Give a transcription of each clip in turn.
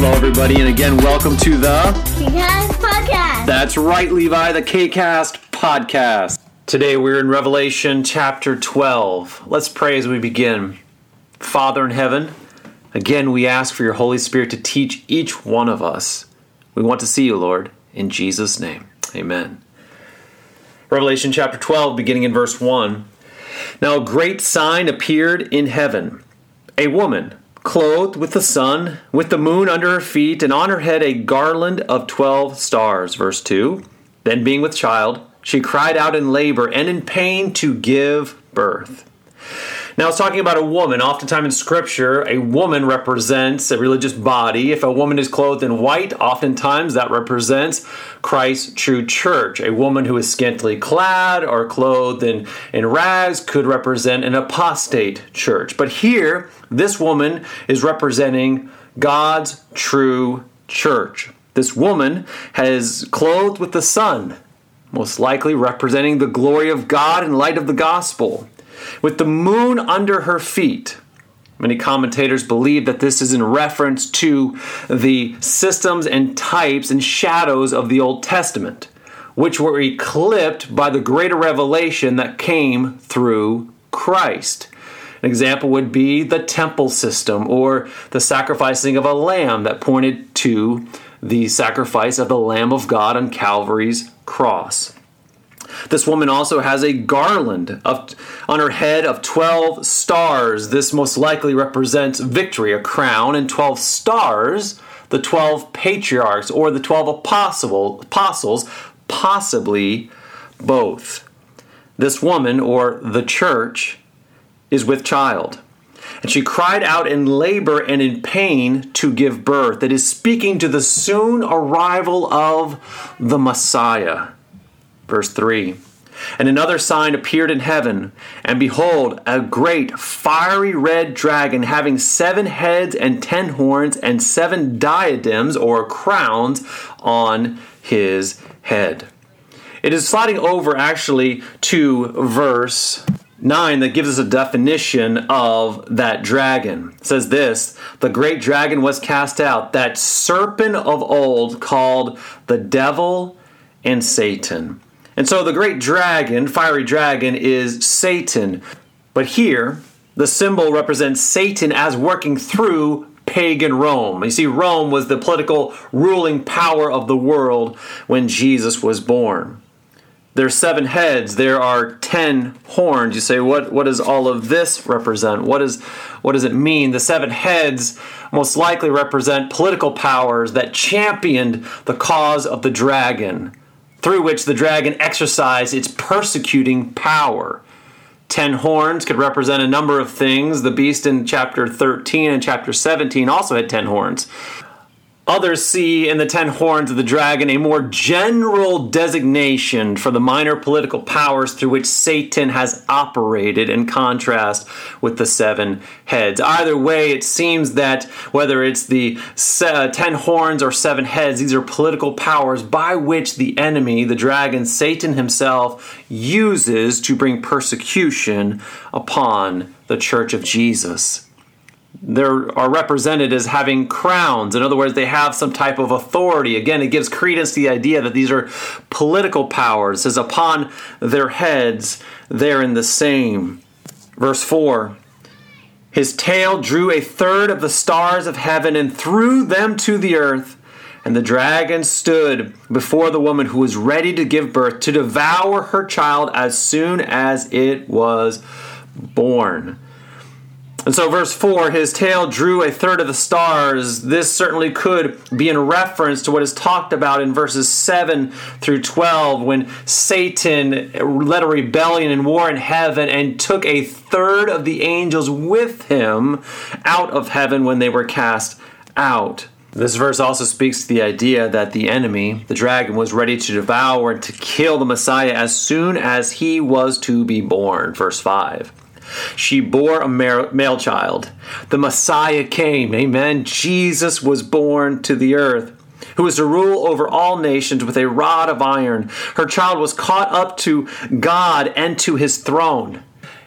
Hello, everybody, and again, welcome to the K-Cast Podcast. That's right, Levi, the KCast podcast. Today we're in Revelation chapter 12. Let's pray as we begin. Father in heaven, again, we ask for your Holy Spirit to teach each one of us. We want to see you, Lord, in Jesus' name. Amen. Revelation chapter 12, beginning in verse 1. Now a great sign appeared in heaven a woman clothed with the sun, with the moon under her feet, and on her head a garland of twelve stars. Verse 2. Then, being with child, she cried out in labor and in pain to give birth. Now, it's talking about a woman. Oftentimes in Scripture, a woman represents a religious body. If a woman is clothed in white, oftentimes that represents Christ's true church. A woman who is scantily clad or clothed in, in rags could represent an apostate church. But here, this woman is representing God's true church. This woman has clothed with the sun, most likely representing the glory of God in light of the gospel with the moon under her feet. Many commentators believe that this is in reference to the systems and types and shadows of the Old Testament, which were eclipsed by the greater revelation that came through Christ. An example would be the temple system or the sacrificing of a lamb that pointed to the sacrifice of the Lamb of God on Calvary's cross. This woman also has a garland of, on her head of 12 stars. This most likely represents victory, a crown, and 12 stars, the 12 patriarchs or the 12 apostle, apostles, possibly both. This woman, or the church, is with child. And she cried out in labor and in pain to give birth. It is speaking to the soon arrival of the Messiah. Verse 3 And another sign appeared in heaven, and behold, a great fiery red dragon having seven heads and ten horns and seven diadems or crowns on his head. It is sliding over actually to verse 9 that gives us a definition of that dragon. It says this The great dragon was cast out, that serpent of old called the devil and Satan and so the great dragon, fiery dragon, is Satan. But here, the symbol represents Satan as working through pagan Rome. You see, Rome was the political ruling power of the world when Jesus was born. There's seven heads, there are ten horns. You say, what, what does all of this represent? What, is, what does it mean? The seven heads most likely represent political powers that championed the cause of the dragon through which the dragon exercised its persecuting power. Ten horns could represent a number of things. The beast in chapter 13 and chapter 17 also had ten horns. Others see in the ten horns of the dragon a more general designation for the minor political powers through which Satan has operated in contrast with the seven heads. Either way, it seems that whether it's the uh, ten horns or seven heads, these are political powers by which the enemy, the dragon, Satan himself, uses to bring persecution upon the church of Jesus they are represented as having crowns. In other words, they have some type of authority. Again, it gives credence to the idea that these are political powers. It says, upon their heads, they're in the same. Verse 4 His tail drew a third of the stars of heaven and threw them to the earth. And the dragon stood before the woman who was ready to give birth to devour her child as soon as it was born. And so, verse 4 his tail drew a third of the stars. This certainly could be in reference to what is talked about in verses 7 through 12 when Satan led a rebellion and war in heaven and took a third of the angels with him out of heaven when they were cast out. This verse also speaks to the idea that the enemy, the dragon, was ready to devour and to kill the Messiah as soon as he was to be born. Verse 5. She bore a male child. The Messiah came. Amen. Jesus was born to the earth who was to rule over all nations with a rod of iron. Her child was caught up to God and to his throne.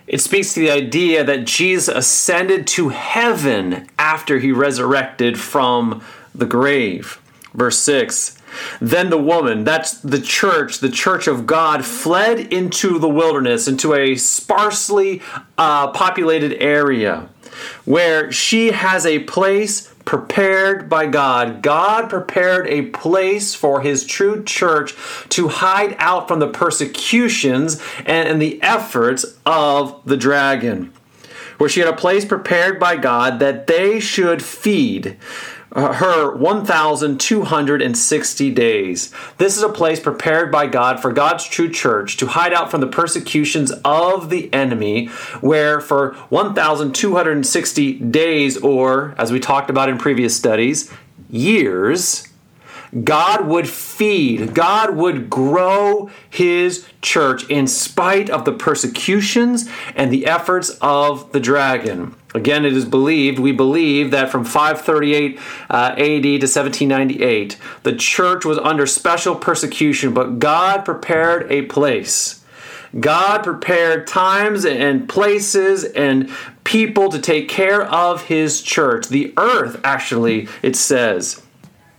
It speaks to the idea that Jesus ascended to heaven after he resurrected from the grave. Verse 6 Then the woman, that's the church, the church of God, fled into the wilderness, into a sparsely uh, populated area where she has a place prepared by God. God prepared a place for his true church to hide out from the persecutions and, and the efforts of the dragon. Where she had a place prepared by God that they should feed uh, her 1,260 days. This is a place prepared by God for God's true church to hide out from the persecutions of the enemy, where for 1,260 days, or as we talked about in previous studies, years, God would feed, God would grow his church in spite of the persecutions and the efforts of the dragon. Again, it is believed, we believe that from 538 uh, AD to 1798, the church was under special persecution, but God prepared a place. God prepared times and places and people to take care of his church. The earth, actually, it says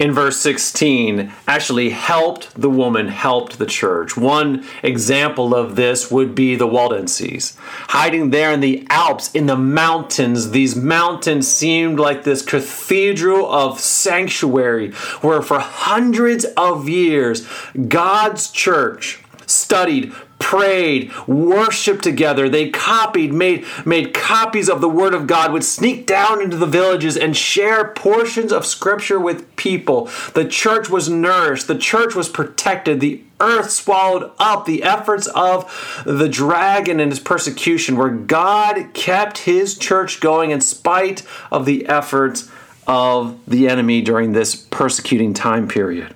in verse 16 actually helped the woman, helped the church. One example of this would be the Waldenses. Hiding there in the Alps, in the mountains, these mountains seemed like this cathedral of sanctuary where for hundreds of years God's church studied prayed, worshiped together. They copied, made, made copies of the Word of God, would sneak down into the villages and share portions of Scripture with people. The church was nourished, the church was protected, the earth swallowed up the efforts of the dragon and his persecution, where God kept his church going in spite of the efforts of the enemy during this persecuting time period.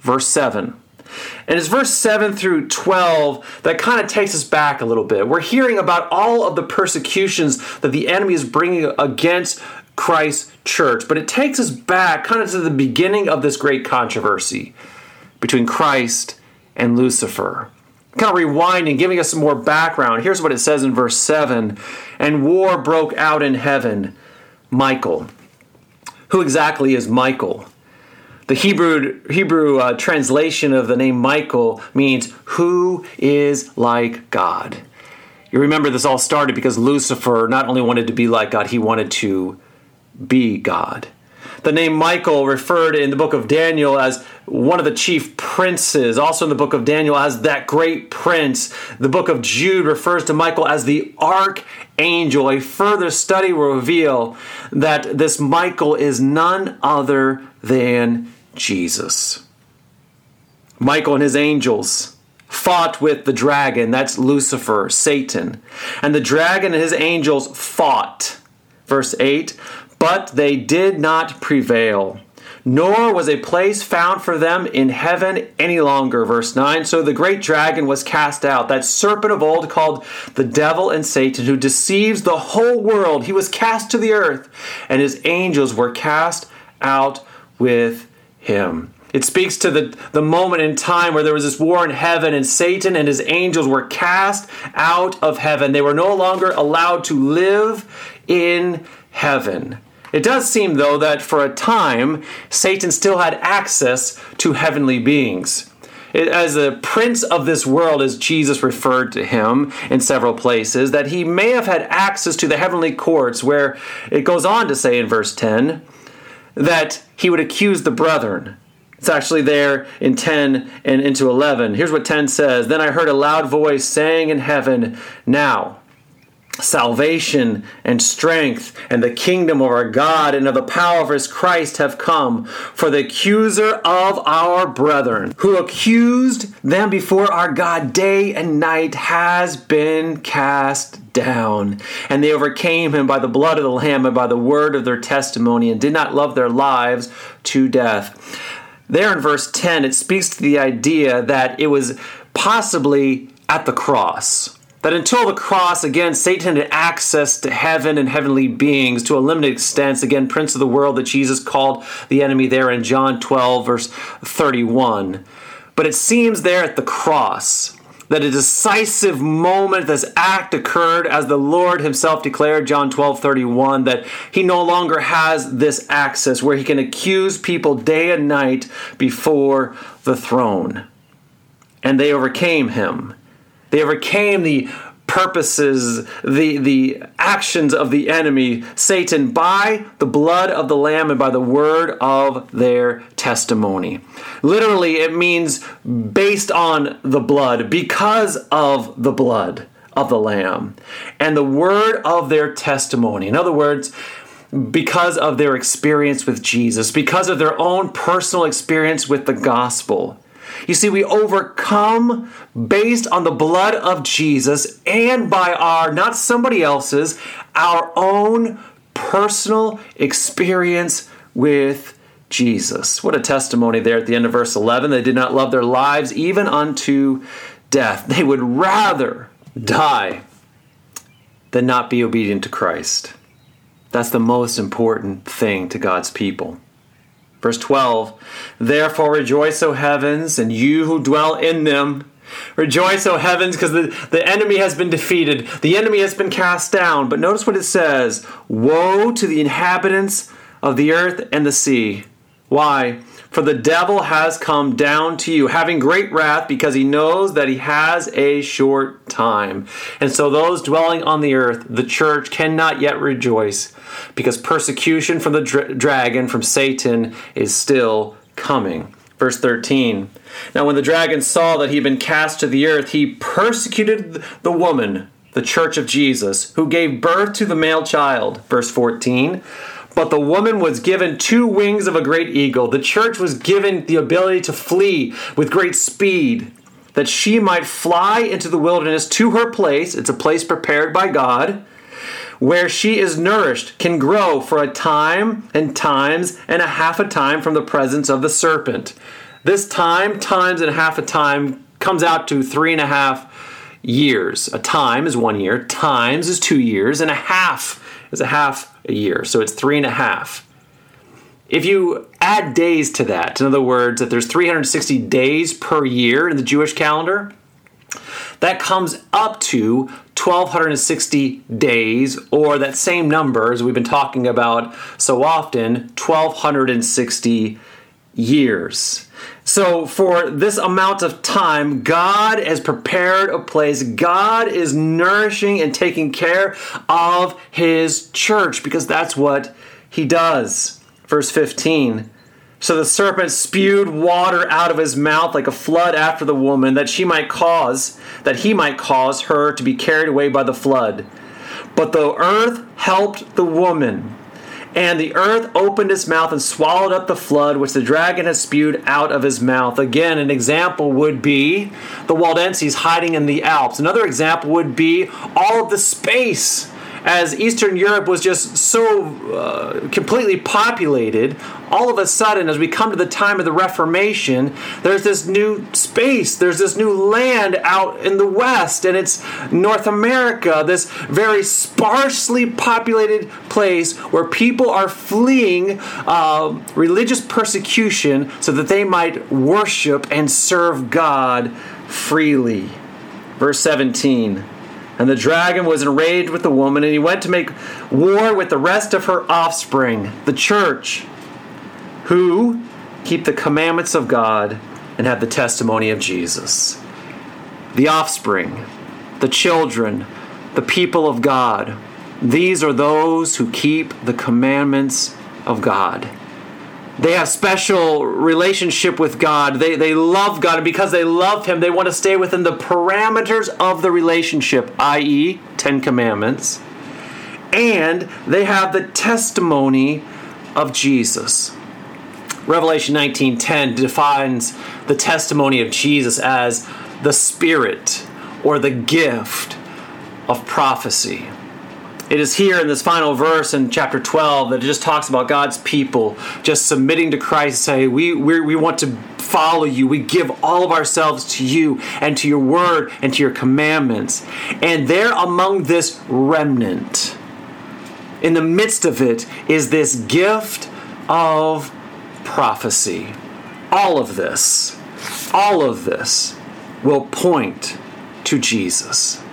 Verse 7 and it's verse 7 through 12 that kind of takes us back a little bit. We're hearing about all of the persecutions that the enemy is bringing against Christ's church, but it takes us back kind of to the beginning of this great controversy between Christ and Lucifer. Kind of rewinding, giving us some more background. Here's what it says in verse 7 And war broke out in heaven. Michael. Who exactly is Michael? The Hebrew Hebrew uh, translation of the name Michael means who is like God. You remember this all started because Lucifer not only wanted to be like God, he wanted to be God. The name Michael referred in the book of Daniel as one of the chief princes, also in the book of Daniel as that great prince. The book of Jude refers to Michael as the archangel. A further study will reveal that this Michael is none other than Jesus. Michael and his angels fought with the dragon, that's Lucifer, Satan. And the dragon and his angels fought. Verse 8, but they did not prevail. Nor was a place found for them in heaven any longer. Verse 9. So the great dragon was cast out, that serpent of old called the devil and Satan, who deceives the whole world. He was cast to the earth, and his angels were cast out with him. It speaks to the, the moment in time where there was this war in heaven and Satan and his angels were cast out of heaven. They were no longer allowed to live in heaven. It does seem, though, that for a time, Satan still had access to heavenly beings. It, as the prince of this world, as Jesus referred to him in several places, that he may have had access to the heavenly courts, where it goes on to say in verse 10 that he would accuse the brethren. It's actually there in 10 and into 11. Here's what 10 says Then I heard a loud voice saying in heaven, Now, salvation and strength and the kingdom of our God and of the power of his Christ have come. For the accuser of our brethren, who accused them before our God day and night, has been cast down. And they overcame him by the blood of the Lamb and by the word of their testimony, and did not love their lives to death. There in verse 10, it speaks to the idea that it was possibly at the cross that until the cross, again, Satan had access to heaven and heavenly beings to a limited extent. Again, prince of the world that Jesus called the enemy there in John 12, verse 31. But it seems there at the cross that a decisive moment, this act occurred as the Lord himself declared, John 12 31, that he no longer has this access where he can accuse people day and night before the throne. And they overcame him. They overcame the purposes, the, the actions of the enemy, Satan, by the blood of the Lamb and by the word of their testimony. Literally, it means based on the blood, because of the blood of the Lamb, and the word of their testimony. In other words, because of their experience with Jesus, because of their own personal experience with the gospel. You see, we overcome based on the blood of Jesus and by our, not somebody else's, our own personal experience with Jesus. What a testimony there at the end of verse 11. They did not love their lives even unto death. They would rather die than not be obedient to Christ. That's the most important thing to God's people. Verse 12 Therefore rejoice, O heavens, and you who dwell in them. Rejoice, O heavens, because the, the enemy has been defeated. The enemy has been cast down. But notice what it says Woe to the inhabitants of the earth and the sea. Why? For the devil has come down to you, having great wrath, because he knows that he has a short time. And so those dwelling on the earth, the church, cannot yet rejoice, because persecution from the dra- dragon, from Satan, is still coming. Verse 13 Now, when the dragon saw that he had been cast to the earth, he persecuted the woman, the church of Jesus, who gave birth to the male child. Verse 14 but the woman was given two wings of a great eagle. The church was given the ability to flee with great speed, that she might fly into the wilderness to her place. It's a place prepared by God, where she is nourished, can grow for a time and times and a half a time from the presence of the serpent. This time, times, and half a time comes out to three and a half years. A time is one year, times is two years, and a half is a half a year. So it's three and a half. If you add days to that, in other words, that there's 360 days per year in the Jewish calendar, that comes up to 1260 days, or that same number as we've been talking about so often, 1260 years. So, for this amount of time, God has prepared a place. God is nourishing and taking care of His church because that's what He does. Verse 15. So the serpent spewed water out of his mouth like a flood after the woman, that she might cause, that he might cause her to be carried away by the flood. But the earth helped the woman and the earth opened its mouth and swallowed up the flood which the dragon had spewed out of his mouth. Again, an example would be the Waldenses hiding in the Alps. Another example would be all of the space as Eastern Europe was just so uh, completely populated, all of a sudden, as we come to the time of the Reformation, there's this new space, there's this new land out in the West, and it's North America, this very sparsely populated place where people are fleeing uh, religious persecution so that they might worship and serve God freely. Verse 17. And the dragon was enraged with the woman, and he went to make war with the rest of her offspring, the church, who keep the commandments of God and have the testimony of Jesus. The offspring, the children, the people of God, these are those who keep the commandments of God they have special relationship with God. They, they love God, and because they love Him, they want to stay within the parameters of the relationship, i.e., Ten Commandments. And they have the testimony of Jesus. Revelation 19:10 defines the testimony of Jesus as the spirit or the gift of prophecy. It is here in this final verse in chapter 12 that it just talks about God's people just submitting to Christ, say, we, we, we want to follow you. We give all of ourselves to you and to your word and to your commandments. And there among this remnant, in the midst of it, is this gift of prophecy. All of this, all of this will point to Jesus.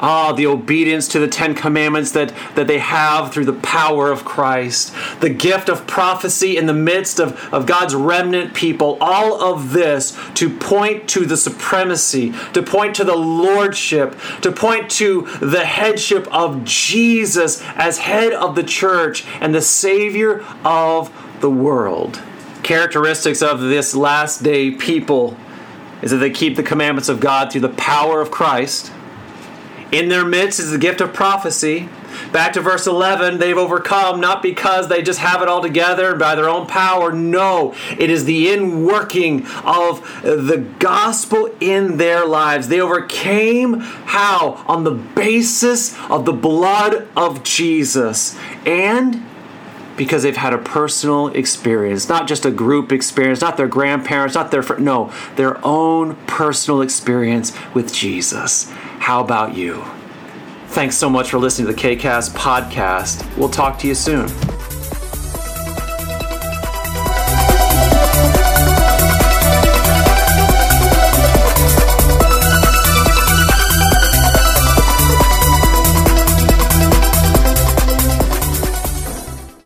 Ah, the obedience to the Ten Commandments that, that they have through the power of Christ, the gift of prophecy in the midst of, of God's remnant people, all of this to point to the supremacy, to point to the lordship, to point to the headship of Jesus as head of the church and the Savior of the world. Characteristics of this last day people is that they keep the commandments of God through the power of Christ in their midst is the gift of prophecy. Back to verse 11, they've overcome not because they just have it all together by their own power. No, it is the inworking of the gospel in their lives. They overcame how? On the basis of the blood of Jesus. And because they've had a personal experience, not just a group experience, not their grandparents, not their fr- no, their own personal experience with Jesus. How about you? Thanks so much for listening to the KCast podcast. We'll talk to you soon.